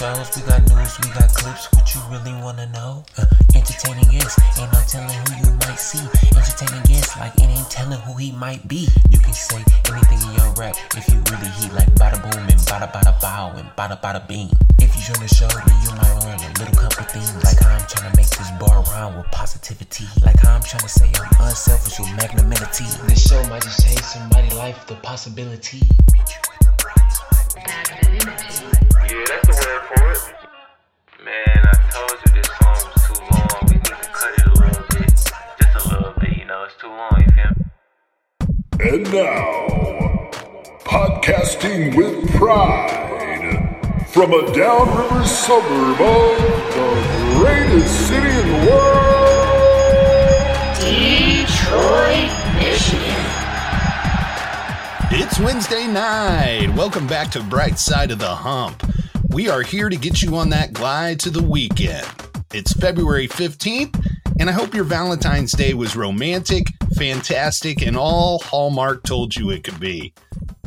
shows, we got news, we got clips. What you really wanna know? Uh, entertaining guests, ain't no telling who you might see. Entertaining guests, like it ain't telling who he might be. You can say anything in your rap if you really heat like bada boom and bada bada bow and bada bada beam. If you join the show, then you might learn a little couple things, like how I'm trying to make this bar rhyme with positivity, like how I'm trying to say I'm unselfish with magnanimity. This show might just change somebody's life, the possibility. Yeah, that's the word for it. Man, I told you this song was too long. We need to cut it a little bit. Just a little bit, you know, it's too long, you feel me? And now, podcasting with pride from a downriver suburb of the greatest city in the world, Detroit, Michigan. It's Wednesday night. Welcome back to Bright Side of the Hump. We are here to get you on that glide to the weekend. It's February 15th, and I hope your Valentine's Day was romantic, fantastic, and all Hallmark told you it could be.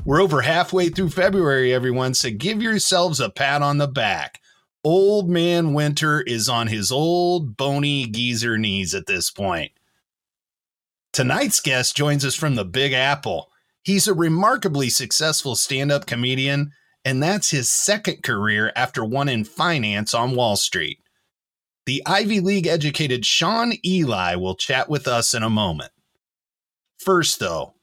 We're over halfway through February, everyone, so give yourselves a pat on the back. Old man Winter is on his old bony geezer knees at this point. Tonight's guest joins us from the Big Apple. He's a remarkably successful stand up comedian, and that's his second career after one in finance on Wall Street. The Ivy League educated Shaun Eli will chat with us in a moment. First, though,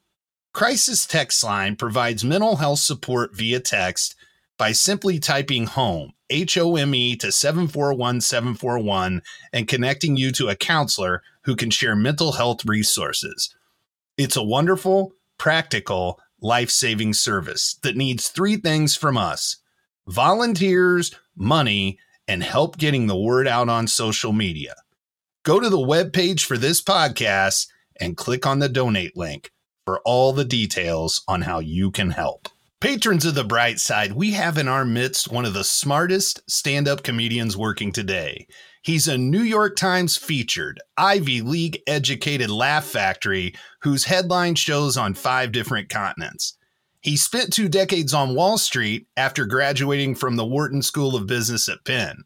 Crisis Text Line provides mental health support via text by simply typing home, H O M E, to 741 741 and connecting you to a counselor who can share mental health resources. It's a wonderful, practical, life saving service that needs three things from us volunteers, money, and help getting the word out on social media. Go to the webpage for this podcast and click on the donate link for all the details on how you can help. Patrons of the bright side, we have in our midst one of the smartest stand up comedians working today. He's a New York Times featured, Ivy League educated laugh factory whose headline shows on five different continents. He spent two decades on Wall Street after graduating from the Wharton School of Business at Penn.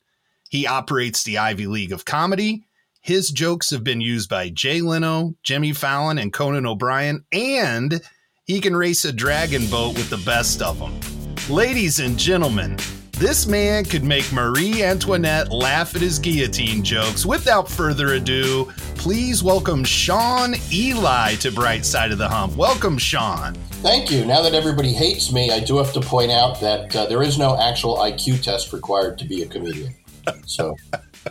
He operates the Ivy League of Comedy. His jokes have been used by Jay Leno, Jimmy Fallon, and Conan O'Brien, and he can race a dragon boat with the best of them. Ladies and gentlemen, this man could make Marie Antoinette laugh at his guillotine jokes. Without further ado, please welcome Shaun Eli to Bright Side of the Hump. Welcome, Shaun. Thank you. Now that everybody hates me, I do have to point out that uh, there is no actual IQ test required to be a comedian. So,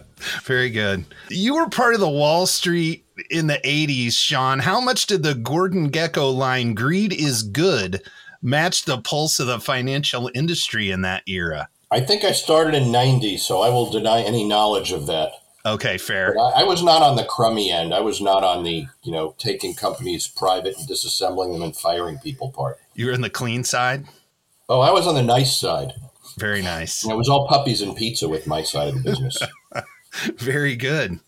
Very good. You were part of the Wall Street in the 80s, Shaun. How much did the Gordon Gekko line, greed is good, match the pulse of the financial industry in that era? I think I started in 90, so I will deny any knowledge of that. Okay, fair. I, I was not on the crummy end. I was not on the, you know, taking companies private and disassembling them and firing people part. You were in the clean side? Oh, I was on the nice side. Very nice. And it was all puppies and pizza with my side of the business. Very good.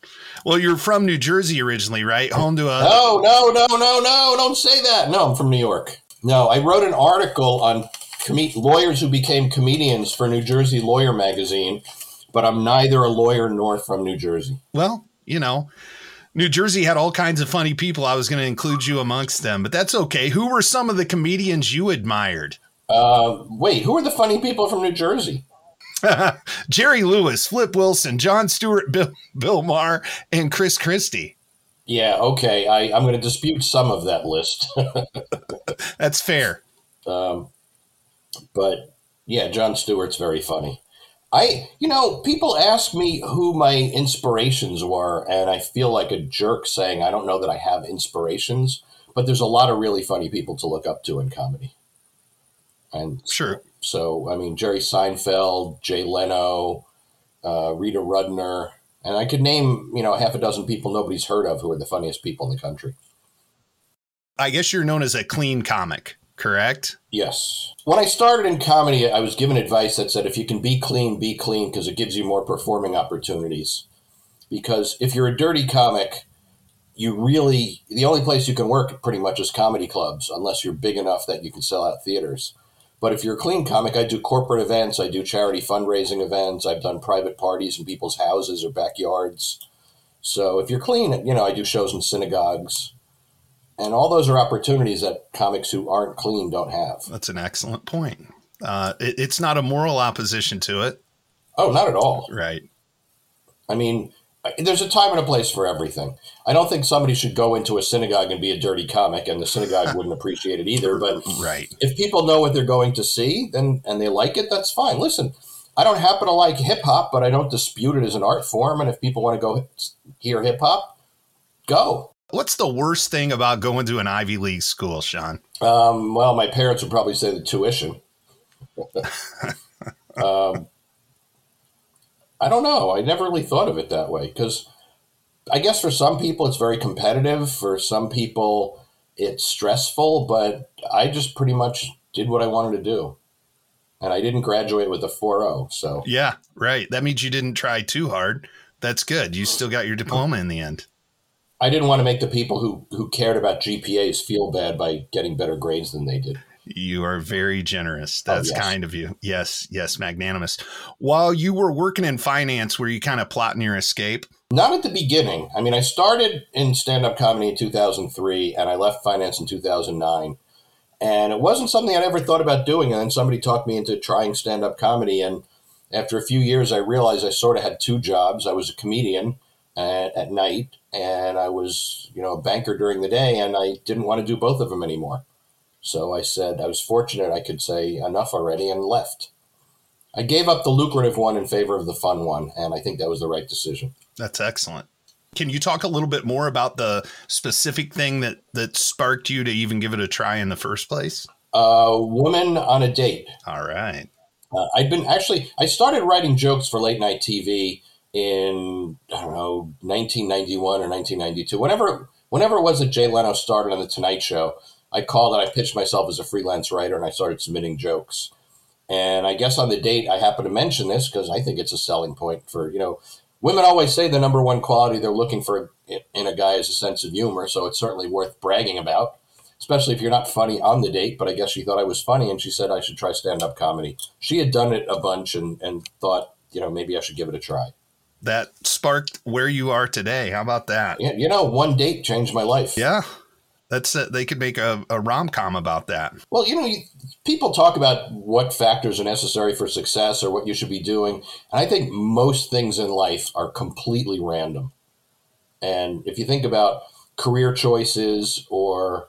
Well, you're from New Jersey originally, right? Home to a. No, no, no, no, no, don't say that. No, I'm from New York. No, I wrote an article on com- lawyers who became comedians for New Jersey Lawyer magazine, but I'm neither a lawyer nor from New Jersey. Well, you know, New Jersey had all kinds of funny people. I was going to include you amongst them, but that's okay. Who were some of the comedians you admired? Uh, wait, who are the funny people from New Jersey? Jerry Lewis, Flip Wilson, Jon Stewart, Bill, Bill Maher, and Chris Christie. Yeah, okay. I, I'm going to dispute some of that list. That's fair. um, but yeah, Jon Stewart's very funny. I, you know, people ask me who my inspirations were, and I feel like a jerk saying I don't know that I have inspirations, but there's a lot of really funny people to look up to in comedy. And Sure. So, I mean, Jerry Seinfeld, Jay Leno, uh, Rita Rudner, and I could name, you know, half a dozen people nobody's heard of who are the funniest people in the country. I guess you're known as a clean comic, correct? Yes. When I started in comedy, I was given advice that said if you can be clean, be clean because it gives you more performing opportunities. Because if you're a dirty comic, you really, the only place you can work pretty much is comedy clubs, unless you're big enough that you can sell out theaters. But if you're a clean comic, I do corporate events, I do charity fundraising events, I've done private parties in people's houses or backyards. So if you're clean, you know, I do shows in synagogues. And all those are opportunities that comics who aren't clean don't have. That's an excellent point. Uh, it, it's not a moral opposition to it, Oh, not at all. right? I mean, there's a time and a place for everything. I don't think somebody should go into a synagogue and be a dirty comic, and the synagogue wouldn't appreciate it either. But Right. if people know what they're going to see, then and they like it, that's fine. Listen, I don't happen to like hip hop, but I don't dispute it as an art form. And if people want to go hear hip hop, go. What's the worst thing about going to an Ivy League school, Shaun? Um, well, my parents would probably say the tuition. um, I don't know. I never really thought of it that way because I guess for some people it's very competitive. For some people it's stressful, but I just pretty much did what I wanted to do. And I didn't graduate with a 4.0, so Yeah, right. That means you didn't try too hard. That's good. You still got your diploma in the end. I didn't want to make the people who, who cared about GPAs feel bad by getting better grades than they did. You are very generous. Oh, That's yes. kind of you. Yes, yes, magnanimous. While you were working in finance, were you kind of plotting your escape? Not at the beginning. I mean, I started in stand up comedy in 2003 and I left finance in 2009. And it wasn't something I'd ever thought about doing. And then somebody talked me into trying stand up comedy. And after a few years, I realized I sort of had two jobs. I was a comedian at, at night and I was, you know, a banker during the day. And I didn't want to do both of them anymore. So I said, I was fortunate I could say enough already and left. I gave up the lucrative one in favor of the fun one. And I think that was the right decision. That's excellent. Can you talk a little bit more about the specific thing that that sparked you to even give it a try in the first place? A woman on a date. All right. Uh, I'd been actually, I started writing jokes for late night TV in, I don't know, 1991 or 1992. Whenever, whenever it was that Jay Leno started on The Tonight Show, I called and I pitched myself as a freelance writer and I started submitting jokes. And I guess on the date, I happen to mention this because I think it's a selling point for, you know, women always say the number one quality they're looking for in a guy is a sense of humor. So it's certainly worth bragging about especially if you're not funny on the date. But I guess she thought I was funny, and she said I should try stand up comedy. She had done it a bunch and, and thought, you know, maybe I should give it a try. That sparked where you are today. How about that? Yeah, you know, one date changed my life. Yeah. That's it. They could make a, a rom com about that. Well, you know, you, people talk about what factors are necessary for success or what you should be doing. And I think most things in life are completely random. And if you think about career choices or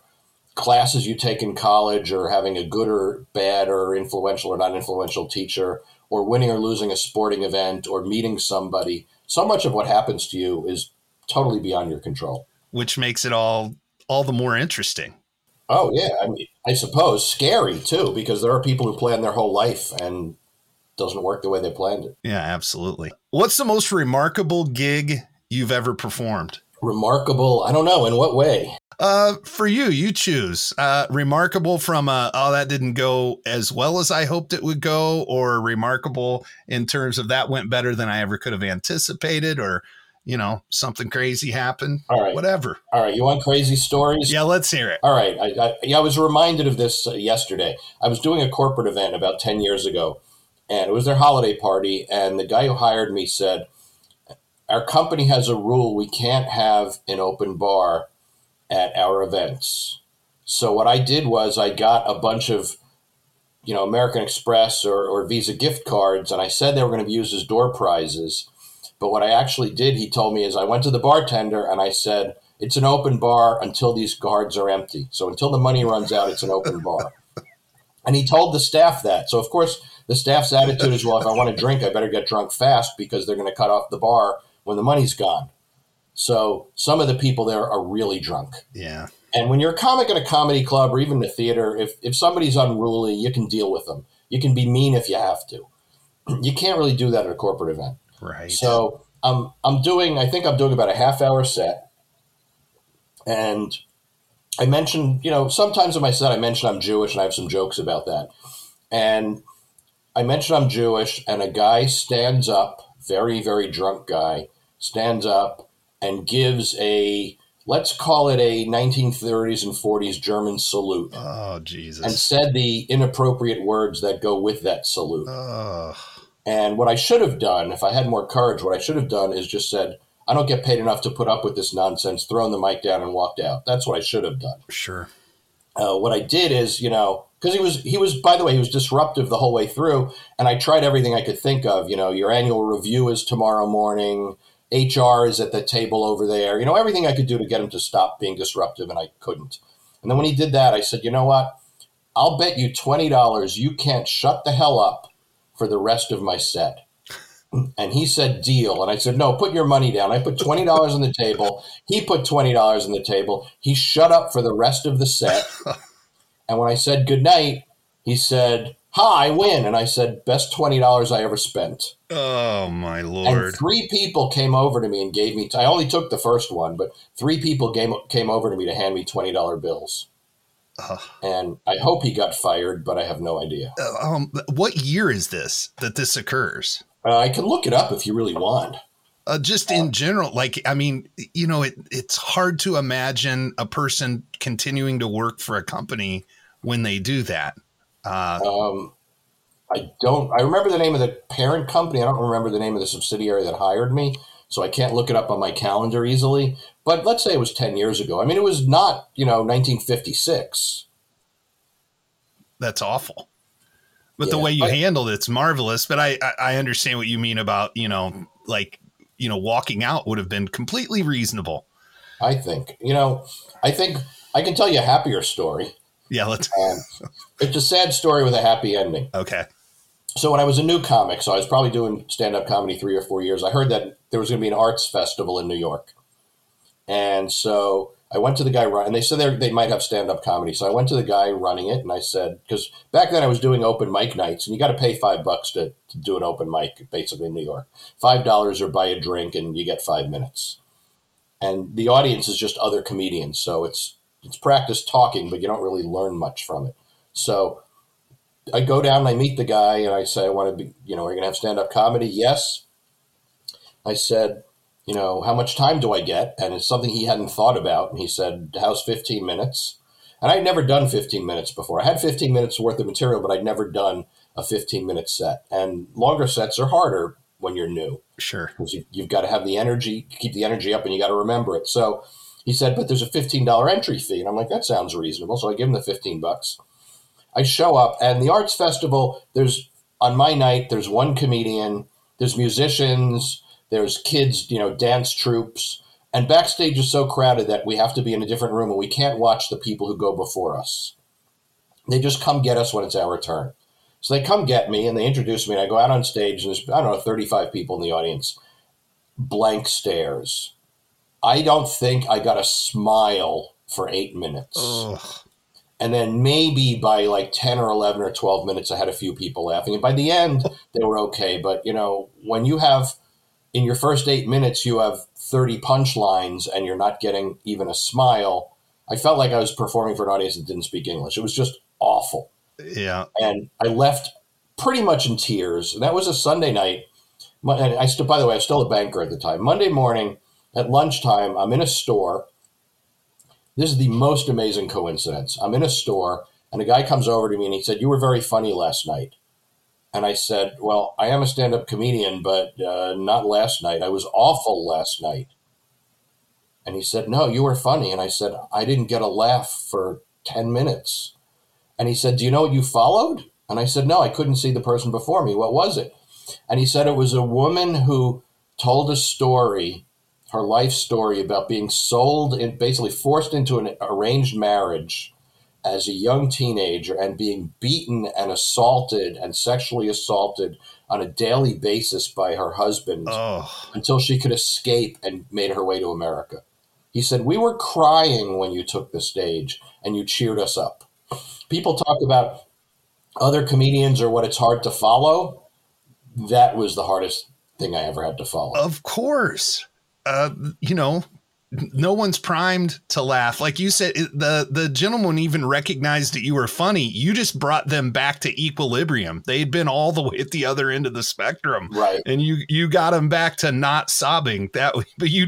classes you take in college or having a good or bad or influential or non influential teacher or winning or losing a sporting event or meeting somebody, so much of what happens to you is totally beyond your control. which makes it all all the more interesting. Oh yeah, I mean, I suppose scary too because there are people who plan their whole life and doesn't work the way they planned it. Yeah, absolutely. What's the most remarkable gig you've ever performed? Remarkable. I don't know in what way. Uh, for you, you choose. Uh, remarkable from uh, oh that didn't go as well as I hoped it would go, or remarkable in terms of that went better than I ever could have anticipated, or you know something crazy happened. All right. Whatever. All right, you want crazy stories? Yeah, let's hear it. All right. I, I, yeah, I was reminded of this uh, yesterday. I was doing a corporate event about 10 years ago, and it was their holiday party. And the guy who hired me said, Our company has a rule we can't have an open bar at our events. So what I did was I got a bunch of, you know, American Express or, or Visa gift cards, and I said they were going to be used as door prizes. But what I actually did, he told me, is I went to the bartender and I said, it's an open bar until these guards are empty. So until the money runs out, it's an open bar. And he told the staff that. So, of course, the staff's attitude is, well, if I want to drink, I better get drunk fast because they're going to cut off the bar when the money's gone. So some of the people there are really drunk. Yeah. And when you're a comic at a comedy club or even the theater, if, if somebody's unruly, you can deal with them. You can be mean if you have to. You can't really do that at a corporate event. Right. So I'm I'm doing I think I'm doing about a half hour set, and I mentioned you know sometimes in my set I mention I'm Jewish and I have some jokes about that, and I mentioned I'm Jewish and a guy stands up, very very drunk guy stands up and gives a let's call it a 1930s and 40s German salute, Oh Jesus! and said the inappropriate words that go with that salute. Oh, And what I should have done, if I had more courage, what I should have done is just said, I don't get paid enough to put up with this nonsense, thrown the mic down and walked out. That's what I should have done. sure. Uh, what I did is, you know, because he was, he was, by the way, he was disruptive the whole way through. And I tried everything I could think of. You know, your annual review is tomorrow morning. HR is at the table over there. You know, everything I could do to get him to stop being disruptive, and I couldn't. And then when he did that, I said, you know what? I'll bet you $20 you can't shut the hell up for the rest of my set. And he said, deal. And I said, no, put your money down. I put $20 on the table. He put $20 on the table. He shut up for the rest of the set. And when I said good night, he said, hi, I win. And I said, best $20 I ever spent. Oh my And lord. three people came over to me and gave me, I only took the first one, but three people came, came over to me to hand me $20 bills. Ugh. And I hope he got fired, but I have no idea. Uh, um, what year is this that this occurs? Uh, I can look it up if you really want. Uh, just in general, like I mean, you know, it it's hard to imagine a person continuing to work for a company when they do that. Uh, Um, I don't. I remember the name of the parent company. I don't remember the name of the subsidiary that hired me, so I can't look it up on my calendar easily. But let's say it was ten years ago. I mean, it was not you know 1956. that's awful. But the way you I- handled it's marvelous. But I, I understand what you mean about you know like you know walking out would have been completely reasonable. I think you know. I think I can tell you a happier story. Yeah, let's. And it's a sad story with a happy ending. Okay. So when I was a new comic, so I was probably doing stand-up comedy three or four years. I heard that there was going to be an arts festival in New York, and so I went to the guy and they said they might have stand-up comedy. So I went to the guy running it, and I said, because back then I was doing open mic nights, and you got to pay five bucks to, to do an open mic, basically in New York. Five dollars or buy a drink, and you get five minutes. And the audience is just other comedians, so it's it's practice talking, but you don't really learn much from it. So I go down and I meet the guy and I say, I want to be, you know, are you going to have stand up comedy? Yes. I said, you know, how much time do I get? And it's something he hadn't thought about. And he said, how's 15 minutes? And I'd never done 15 minutes before. I had 15 minutes worth of material, but I'd never done a 15 minute set. And longer sets are harder when you're new Sure. because you, you've got to have the energy, keep the energy up, and you got to remember it. So he said, but there's a $15 entry fee. And I'm like, that sounds reasonable. So I give him the 15 bucks. I show up, and the arts festival, there's on my night, there's one comedian, there's musicians, there's kids, you know, dance troops. And backstage is so crowded that we have to be in a different room and we can't watch the people who go before us. They just come get us when it's our turn. So they come get me and they introduce me, and I go out on stage, and there's, I don't know, 35 people in the audience. Blank stares. I don't think I got a smile for eight minutes. Ugh. And then maybe by like 10 or 11 or 12 minutes, I had a few people laughing. And by the end, they were okay. But, you know, when you have, in your first eight minutes, you have 30 punchlines and you're not getting even a smile, I felt like I was performing for an audience that didn't speak English. It was just awful. Yeah. And I left pretty much in tears. And that was a Sunday night. And I still, by the way, I was still a banker at the time. Monday morning at lunchtime, I'm in a store. This is the most amazing coincidence. I'm in a store, and a guy comes over to me and he said, "You were very funny last night." And I said, "Well, I am a stand-up comedian, but uh, not last night. I was awful last night." And he said, "No, you were funny." And I said, "I didn't get a laugh for ten minutes." And he said, "Do you know what you followed?" And I said, "No, I couldn't see the person before me. What was it?" And he said it was a woman who told a story, her life story about being sold and basically forced into an arranged marriage as a young teenager and being beaten and assaulted and sexually assaulted on a daily basis by her husband Oh. until she could escape and made her way to America. He said, We were crying when you took the stage and you cheered us up. People talk about other comedians or what it's hard to follow. That was the hardest thing I ever had to follow. Of course. Uh, you know, no one's primed to laugh. Like you said, the the gentleman even recognized that you were funny. You just brought them back to equilibrium. They'd been all the way at the other end of the spectrum, right? And you you got them back to not sobbing. That way. but you,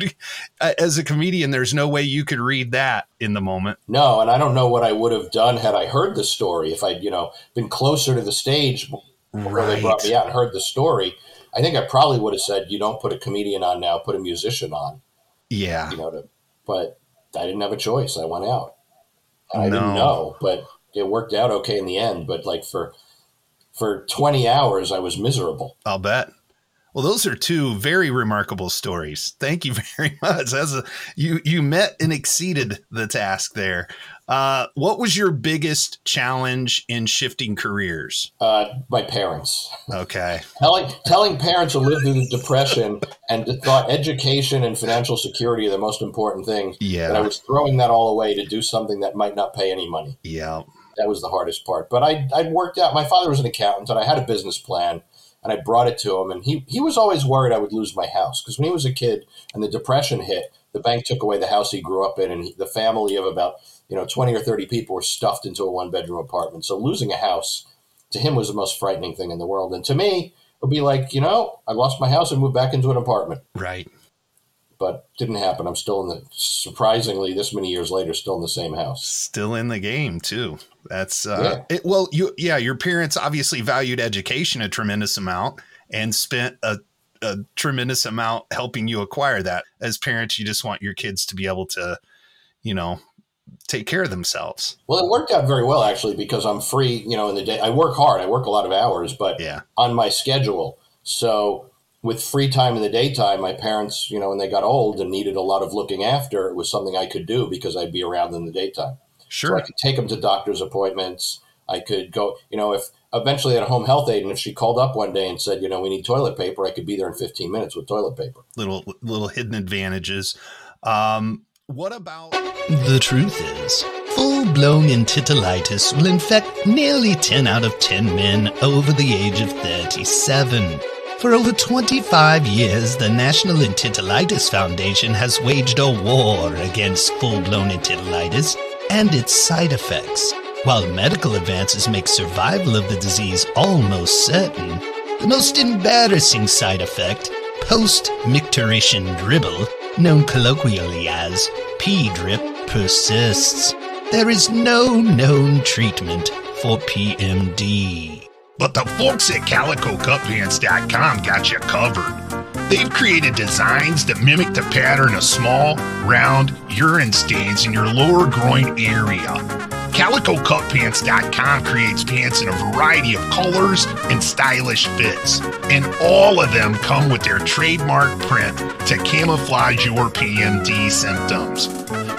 as a comedian, there's no way you could read that in the moment. No, and I don't know what I would have done had I heard the story. If I'd you know been closer to the stage right. they brought me out and heard the story. I think I probably would have said, "You don't put a comedian on now, put a musician on." Yeah. You know, to, but I didn't have a choice. I went out. I no. didn't know, but it worked out okay in the end. But like for for 20 hours, I was miserable. I'll bet. Well, those are two very remarkable stories. Thank you very much. As a, you you met and exceeded the task there. Uh, what was your biggest challenge in shifting careers? Uh, my parents. Okay. telling telling parents who lived through the depression and thought education and financial security are the most important things. Yeah. That I was throwing that all away to do something that might not pay any money. Yeah. That was the hardest part. But I I worked out. My father was an accountant, and I had a business plan and I brought it to him. And he, he was always worried I would lose my house because when he was a kid and the depression hit, the bank took away the house he grew up in, and he, the family of about you know 20 or 30 people were stuffed into a one bedroom apartment. So losing a house to him was the most frightening thing in the world, and to me it would be like you know I lost my house and moved back into an apartment. Right. But didn't happen. I'm still in the surprisingly this many years later, still in the same house. Still in the game too. That's uh, yeah. It, well, you yeah, your parents obviously valued education a tremendous amount and spent a a tremendous amount helping you acquire that. As parents, you just want your kids to be able to, you know, take care of themselves. Well, it worked out very well actually because I'm free, you know, in the day. I work hard. I work a lot of hours, but yeah. on my schedule. So with free time in the daytime, my parents, you know, when they got old and needed a lot of looking after, it was something I could do because I'd be around in the daytime. Sure. So I could take them to doctor's appointments. I could go, you know, if eventually at a home health aide, and if she called up one day and said, you know, we need toilet paper, I could be there in 15 minutes with toilet paper. Little little hidden advantages. Um, what about the truth is? Full blown enterocolitis will infect nearly 10 out of 10 men over the age of 37. For over 25 years, the National Enterocolitis Foundation has waged a war against full blown enterocolitis and its side effects. While medical advances make survival of the disease almost certain, the most embarrassing side effect, post-micturition dribble, known colloquially as P drip, persists. There is no known treatment for PMD. But the folks at CalicoCutPants.com got you covered. They've created designs that mimic the pattern of small, round urine stains in your lower groin area. CalicoCutPants.com creates pants in a variety of colors and stylish fits, and all of them come with their trademark print to camouflage your PMD symptoms.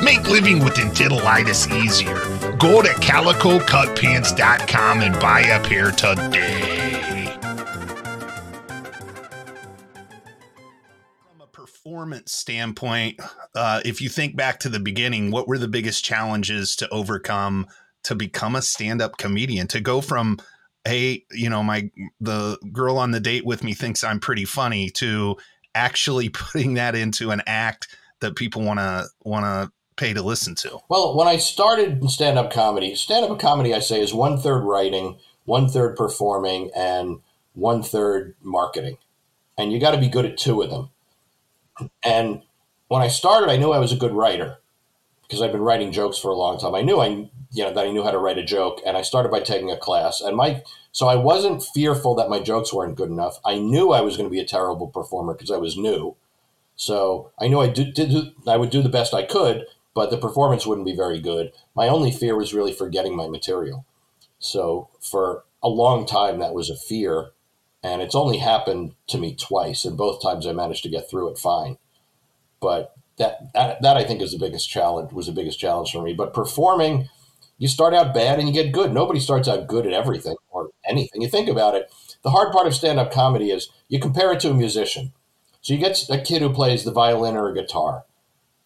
Make living with enteritis easier. Go to CalicoCutPants.com and buy a pair today. Performance standpoint, uh, if you think back to the beginning, what were the biggest challenges to overcome to become a stand-up comedian? To go from, hey, you know, my the girl on the date with me thinks I'm pretty funny, to actually putting that into an act that people want to want to pay to listen to. Well, when I started stand-up comedy, stand-up comedy, I say, is one third writing, one third performing, and one third marketing, and you got to be good at two of them. And when I started, I knew I was a good writer because I've been writing jokes for a long time. I knew I, you know, that I knew how to write a joke, and I started by taking a class. And my, so I wasn't fearful that my jokes weren't good enough. I knew I was going to be a terrible performer because I was new. So I knew I did, did, I would do the best I could, but the performance wouldn't be very good. My only fear was really forgetting my material. So for a long time, that was a fear and it's only happened to me twice, and both times I managed to get through it fine. But that that, that I think is the biggest challenge was the biggest challenge for me. But performing, you start out bad and you get good. Nobody starts out good at everything or anything. You think about it. The hard part of stand-up comedy is you compare it to a musician. So you get a kid who plays the violin or a guitar.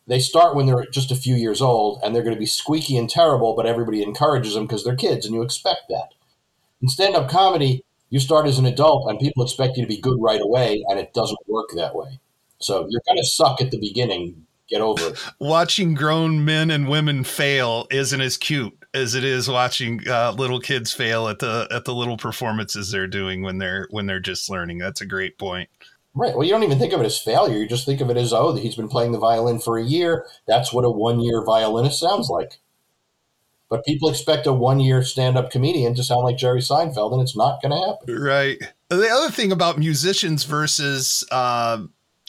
They start when they're just a few years old and they're going to be squeaky and terrible, but everybody encourages them because they're kids and you expect that. In stand-up comedy, you start as an adult and people expect you to be good right away, and it doesn't work that way. So you're going to suck at the beginning Get over it. Watching grown men and women fail isn't as cute as it is watching uh, little kids fail at the at the little performances they're doing when they're when they're just learning. That's a great point. Right. Well, you don't even think of it as failure. You just think of it as, oh, he's been playing the violin for a year. That's what a one year violinist sounds like. But people expect a one year stand up comedian to sound like Jerry Seinfeld, and it's not going to happen. Right. The other thing about musicians versus, uh,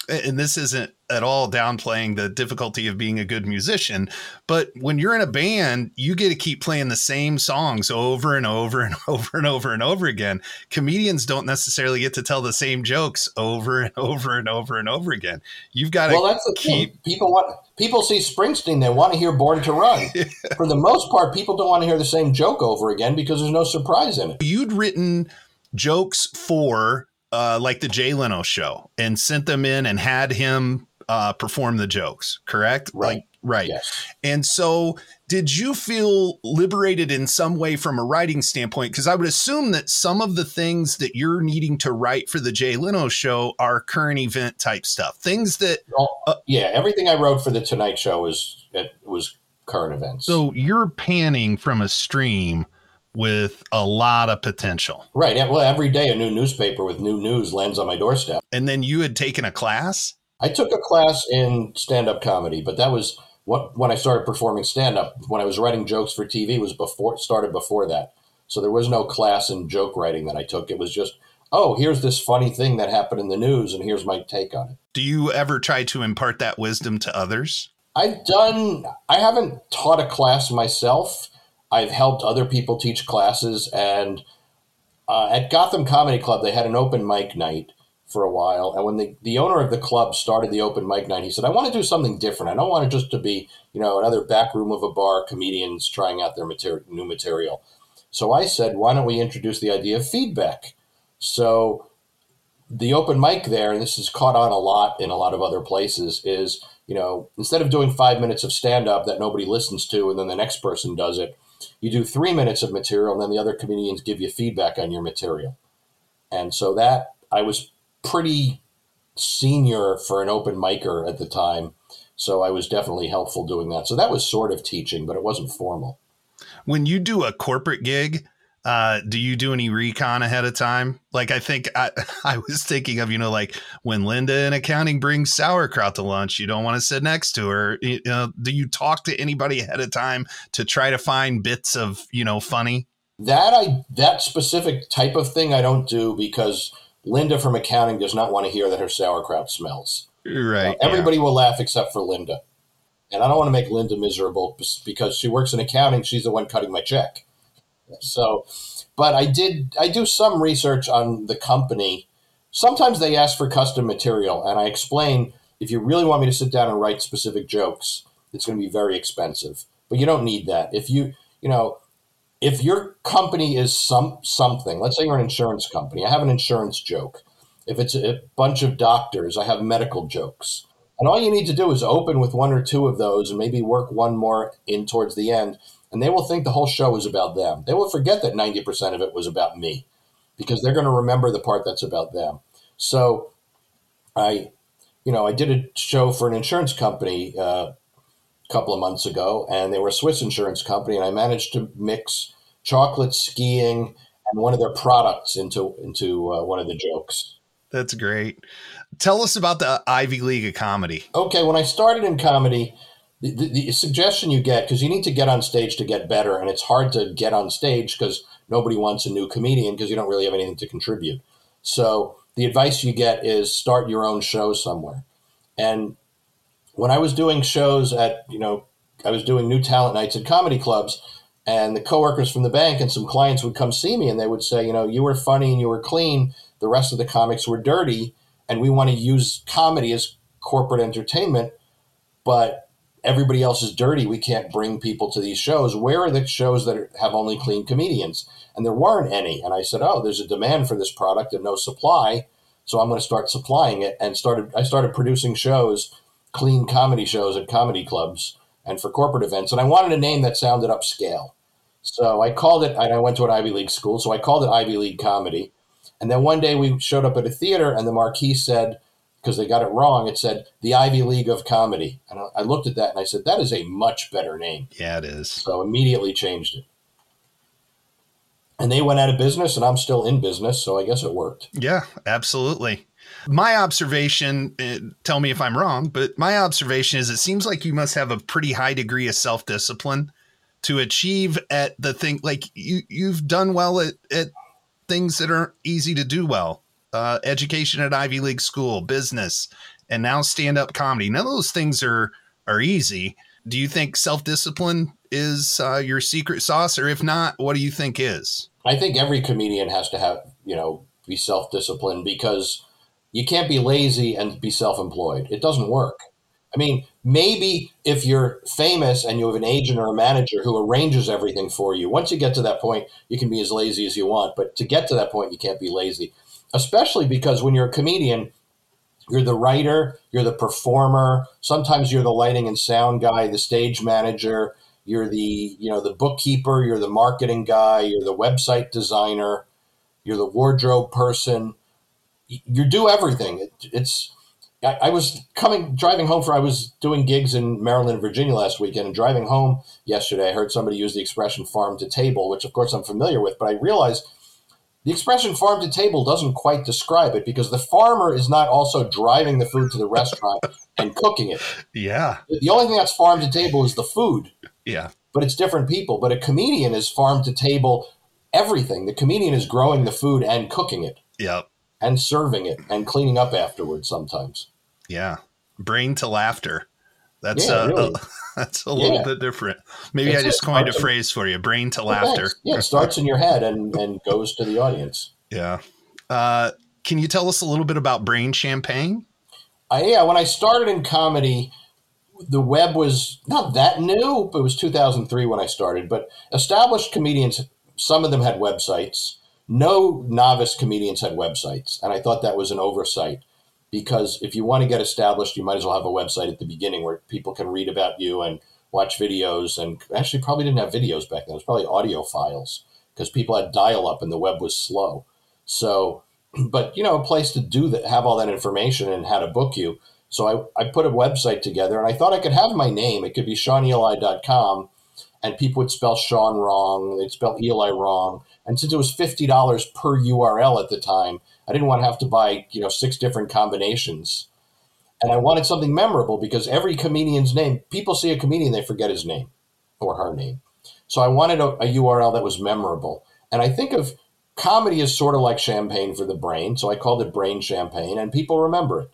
and this isn't at all downplaying the difficulty of being a good musician, but when you're in a band, you get to keep playing the same songs over and over and over and over and over again. Comedians don't necessarily get to tell the same jokes over and over and over and over again. You've got to well, that's the keep thing. people want people see Springsteen, they want to hear Born to Run. For the most part, people don't want to hear the same joke over again because there's no surprise in it. you'd written jokes for uh, like the Jay Leno show and sent them in and had him uh, perform the jokes, correct? Right. Like, right. Yes. And so, did you feel liberated in some way from a writing standpoint? Because I would assume that some of the things that you're needing to write for the Jay Leno show are current event type stuff, things that. Oh, yeah, everything I wrote for the Tonight Show was it was current events. So you're panning from a stream with a lot of potential. right. yeah, Well, every day a new newspaper with new news lands on my doorstep. And then you had taken a class. I took a class in stand up comedy, but that was what when I started performing stand up. When I was writing jokes for TV was before started before that. So there was no class in joke writing that I took. It was just, oh, here's this funny thing that happened in the news, and here's my take on it. Do you ever try to impart that wisdom to others? I've done. I haven't taught a class myself. I've helped other people teach classes, and uh, at Gotham Comedy Club, they had an open mic night for a while. And when the, the owner of the club started the open mic night, he said, I want to do something different. I don't want it just to be, you know, another back room of a bar, comedians trying out their mater- new material. So I said, why don't we introduce the idea of feedback? So the open mic there, and this is caught on a lot in a lot of other places, is, you know, instead of doing five minutes of stand up that nobody listens to and then the next person does it, you do three minutes of material and then the other comedians give you feedback on your material. And so that I was pretty senior for an open micer at the time. So I was definitely helpful doing that. So that was sort of teaching, but it wasn't formal. When you do a corporate gig, uh, do you do any recon ahead of time? Like I think I, I was thinking of, you know, like when Linda in accounting brings sauerkraut to lunch, you don't want to sit next to her. You know, do you talk to anybody ahead of time to try to find bits of, you know, funny? That I that specific type of thing I don't do because Linda from accounting does not want to hear that her sauerkraut smells. Right. Everybody will laugh except for Linda. And I don't want to make Linda miserable because she works in accounting. She's the one cutting my check. So, but I did, I do some research on the company. Sometimes they ask for custom material, and I explain if you really want me to sit down and write specific jokes, it's going to be very expensive. But you don't need that. If you, you know, if your company is some something, let's say you're an insurance company, I have an insurance joke. If it's a bunch of doctors, I have medical jokes. And all you need to do is open with one or two of those and maybe work one more in towards the end. And they will think the whole show is about them. They will forget that 90% of it was about me because they're going to remember the part that's about them. So I, you know, I did a show for an insurance company uh, a couple of months ago, and they were a Swiss insurance company, and I managed to mix chocolate skiing and one of their products into into uh, one of the jokes. That's great. Tell us about the Ivy League of comedy. Okay, when I started in comedy, the, the, suggestion you get because you need to get on stage to get better, and it's hard to get on stage because nobody wants a new comedian because you don't really have anything to contribute. So the advice you get is start your own show somewhere. And when I was doing shows at, you know, I was doing new talent nights at comedy clubs, and the coworkers from the bank and some clients would come see me and they would say, you know, you were funny and you were clean. The rest of the comics were dirty, and we want to use comedy as corporate entertainment, but everybody else is dirty. We can't bring people to these shows. Where are the shows that have only clean comedians? And there weren't any. And I said, oh, there's a demand for this product and no supply. So I'm going to start supplying it. And started. I started producing shows, clean comedy shows at comedy clubs and for corporate events. And I wanted a name that sounded upscale. So I called it, and I went to an Ivy League school. So I called it Ivy League Comedy. And then one day we showed up at a theater, and the marquee said, because they got it wrong. It said the Ivy League of Comedy. And I, I looked at that and I said, that is a much better name. Yeah, it is. So immediately changed it. And they went out of business, and I'm still in business, so I guess it worked. Yeah, absolutely. My observation, uh, tell me if I'm wrong, but my observation is it seems like you must have a pretty high degree of self discipline to achieve at the thing. Like you, you've done well at, at things that aren't easy to do well. Uh, education at Ivy League school, business, and now stand up comedy. None of those things are are easy. Do you think self discipline is uh, your secret sauce, or if not, what do you think is? I think every comedian has to have, you know, be self disciplined because you can't be lazy and be self employed. It doesn't work. I mean, maybe if you're famous and you have an agent or a manager who arranges everything for you, once you get to that point, you can be as lazy as you want. But to get to that point, you can't be lazy, especially because when you're a comedian, you're the writer, you're the performer, sometimes you're the lighting and sound guy, the stage manager, you're the, you know, the bookkeeper, you're the marketing guy, you're the website designer, you're the wardrobe person. You do everything. It, it's I, I was coming driving home for I was doing gigs in Maryland and Virginia last weekend and driving home yesterday I heard somebody use the expression farm to table, which of course I'm familiar with, but I realized the expression farm to table doesn't quite describe it because the farmer is not also driving the food to the restaurant and cooking it. Yeah. The only thing that's farm to table is the food, Yeah. but it's different people. But a comedian is farm to table everything. The comedian is growing the food and cooking it Yep. and serving it and cleaning up afterwards sometimes. Yeah. Brain to laughter. That's Yeah, uh, really. that's a little Yeah. bit different. Maybe It's I just coined a phrase for you. Brain to laughter. Yeah, it starts in your head and, and goes to the audience. Yeah. Uh, can you tell us a little bit about Brain Champagne? I, yeah, when I started in comedy, the web was not that new. It was 2003 when I started, but established comedians, some of them had websites. No novice comedians had websites. And I thought that was an oversight because if you want to get established, you might as well have a website at the beginning where people can read about you and watch videos. And actually, probably didn't have videos back then, it was probably audio files because people had dial up and the web was slow. So, but you know, a place to do that, have all that information and how to book you. So I, I put a website together and I thought I could have my name. It could be ShaunEli.com and people would spell Shaun wrong. They'd spell Eli wrong. And since it was $50 per URL at the time, I didn't want to have to buy, you know, six different combinations. And I wanted something memorable because every comedian's name, people see a comedian, they forget his name or her name. So I wanted a, a URL that was memorable. And I think of comedy as sort of like champagne for the brain. So I called it Brain Champagne and people remember it.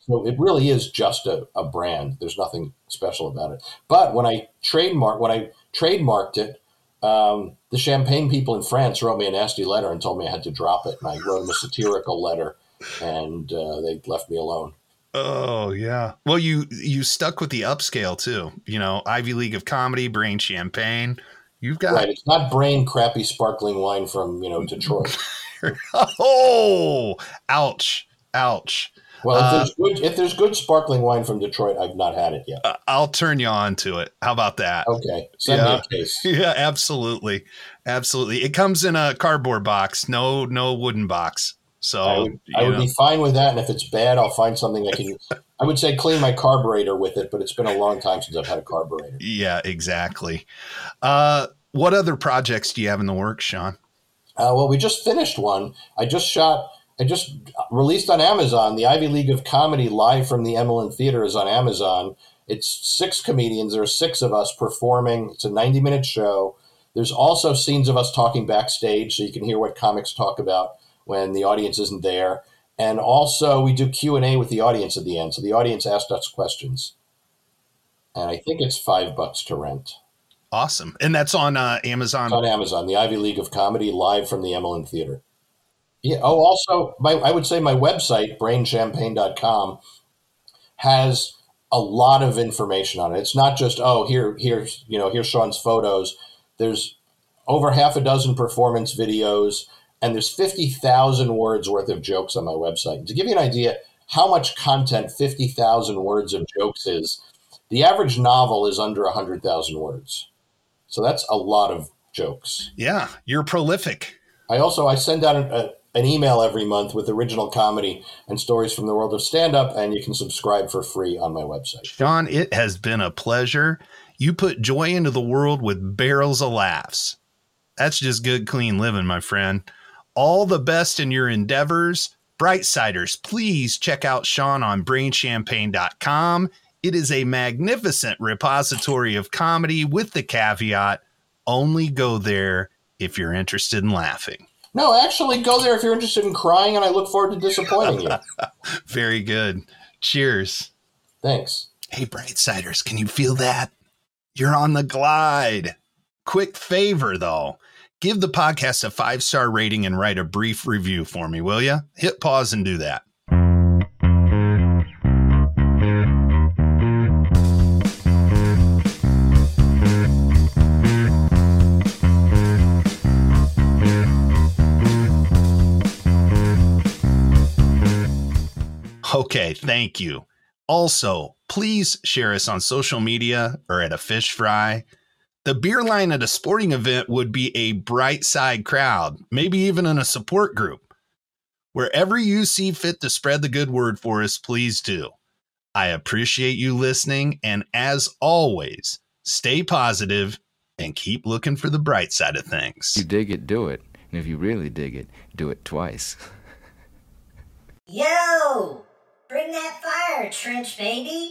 So it really is just a, a brand. There's nothing special about it. But when I trademark when I trademarked it, um, the champagne people in France wrote me a nasty letter and told me I had to drop it. And I wrote them a satirical letter, and uh, they left me alone. Oh yeah. Well, you you stuck with the upscale too. You know, Ivy League of Comedy, Brain Champagne. You've got Right? It's not brain crappy sparkling wine from you know Detroit. oh, ouch, ouch. Well, if Uh, there's good if there's good sparkling wine from Detroit, I've not had it yet. Uh, I'll turn you on to it. How about that? Okay, send Yeah. me a case. Yeah, absolutely, absolutely. It comes in a cardboard box, no no wooden box. So I would, I would be fine with that, and if it's bad, I'll find something I can. I would say clean my carburetor with it, but it's been a long time since I've had a carburetor. yeah, exactly. Uh, what other projects do you have in the works, Shaun? Uh, well, we just finished one. I just shot. I just released on Amazon. The Ivy League of Comedy live from the Emelin Theater is on Amazon. It's six comedians. There are six of us performing. It's a ninety-minute show. There's also scenes of us talking backstage, so you can hear what comics talk about when the audience isn't there. And also, we do Q and A with the audience at the end. So the audience asked us questions, and I think it's five bucks to rent. Awesome, and that's on uh, Amazon. It's on Amazon, the Ivy League of Comedy, live from the Emelin Theater. Yeah. Oh, also, my I would say my website, brainchampagne.com, has a lot of information on it. It's not just oh here here's you know here's Shaun's photos. There's over half a dozen performance videos, and there's fifty thousand words worth of jokes on my website. To give you an idea how much content fifty thousand words of jokes is, the average novel is under hundred thousand words. So that's a lot of jokes. Yeah, you're prolific. I also I send out a, an email every month with original comedy and stories from the world of stand up, and you can subscribe for free on my website. Shaun, it has been a pleasure. You put joy into the world with barrels of laughs. That's just good, clean living, my friend. All the best in your endeavors. Brightsiders, please check out Shaun on brainchampagne.com. It is a magnificent repository of comedy with the caveat only go there if you're interested in laughing. No, actually, go there if you're interested in crying, and I look forward to disappointing you. Very good. Cheers. Thanks. Hey, Brightsiders, can you feel that? You're on the glide. Quick favor, though. Give the podcast a five star rating and write a brief review for me, will you? Hit pause and do that. Okay, thank you. Also, please share us on social media or at a fish fry. The beer line at a sporting event would be a bright side crowd, maybe even in a support group. Wherever you see fit to spread the good word for us, please do. I appreciate you listening, and as always, stay positive and keep looking for the bright side of things. you dig it, do it. And if you really dig it, do it twice. Yo! Bring that fire, Trench baby!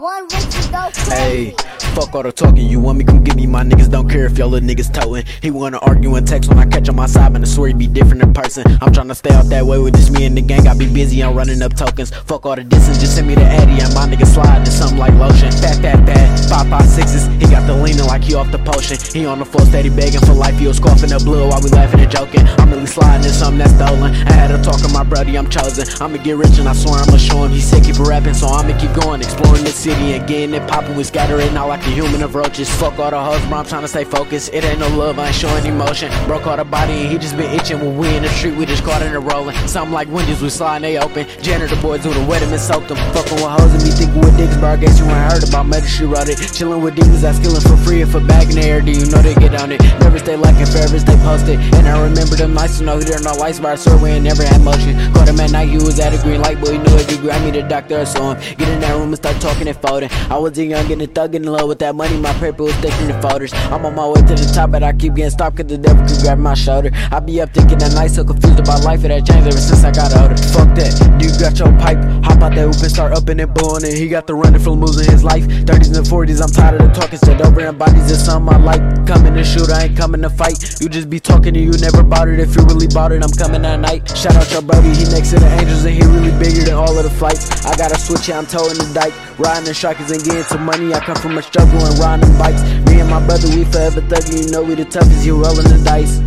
One Richie go Hey, fuck all the talking. You want me? Come get me. My niggas don't care if y'all little niggas toting. He wanna argue and text when I catch on my side, man. I swear he be different in person. I'm tryna stay out that way with just me and the gang. I be busy, I'm running up tokens. Fuck all the distance, just send me the Addy and my nigga slide to something like lotion. Fat, fat, fat. Five, five, sixes. He got the leaning like he off the potion. He on the floor steady begging for life. He was coughing up blue while we laughing and joking. I'm really sliding in something that's stolen. I had a talk with my brody, I'm chosen. I'ma get rich and I swear I'ma show him. He said keep rapping, so I'ma keep going. Exploring the city and getting it poppin'. We scattering out like a human of roaches. Fuck all the hoes, bro. I'm tryna stay focused. It ain't no love, I ain't showing emotion. Broke all the body and he just been itching. When we in the street, we just caught in a rolling. Something like windows, we sliding, they open. Janitor boys do the wet and soaked them. Fucking with hoes and be thinking with dicks, bro. I guess you ain't heard about murder, she wrote it. Chilling with demons, I skillin' for free if a bag in the air. Do you know they get on it? Never stay lacking, forever stay posted. And I remember them nights to know he there no lights, but I swear we ain't never had motion. Caught him at night, he was at a green light, boy. He knew if You grabbed me, the doctor, I saw him. Get in that room and start talking and folding. I was a young and a thug in love with that money, my paper was thick in the folders. I'm on my way to the top, but I keep getting stopped cause the devil keep grabbing my shoulder. I be up thinking that night, so confused about life, it had changed ever since I got older. Fuck that, you got your pipe, hop out that hoop and start upping and blowing it. He got the running from losing his life. 30s and 40s, I'm tired of the talking, said over and bodies is something I like. Coming to shoot, I ain't coming to fight. You just be talking and you never it. If you really it, I'm coming at night. Shout out your buddy, he next to the angels and he really bigger than all of the flights. I gotta switch, yeah, I'm towing the dike. Riding the strikers and getting some money. I come from a struggle and riding bikes. Me and my brother, we forever thugging. You know we the toughest, you rolling the dice.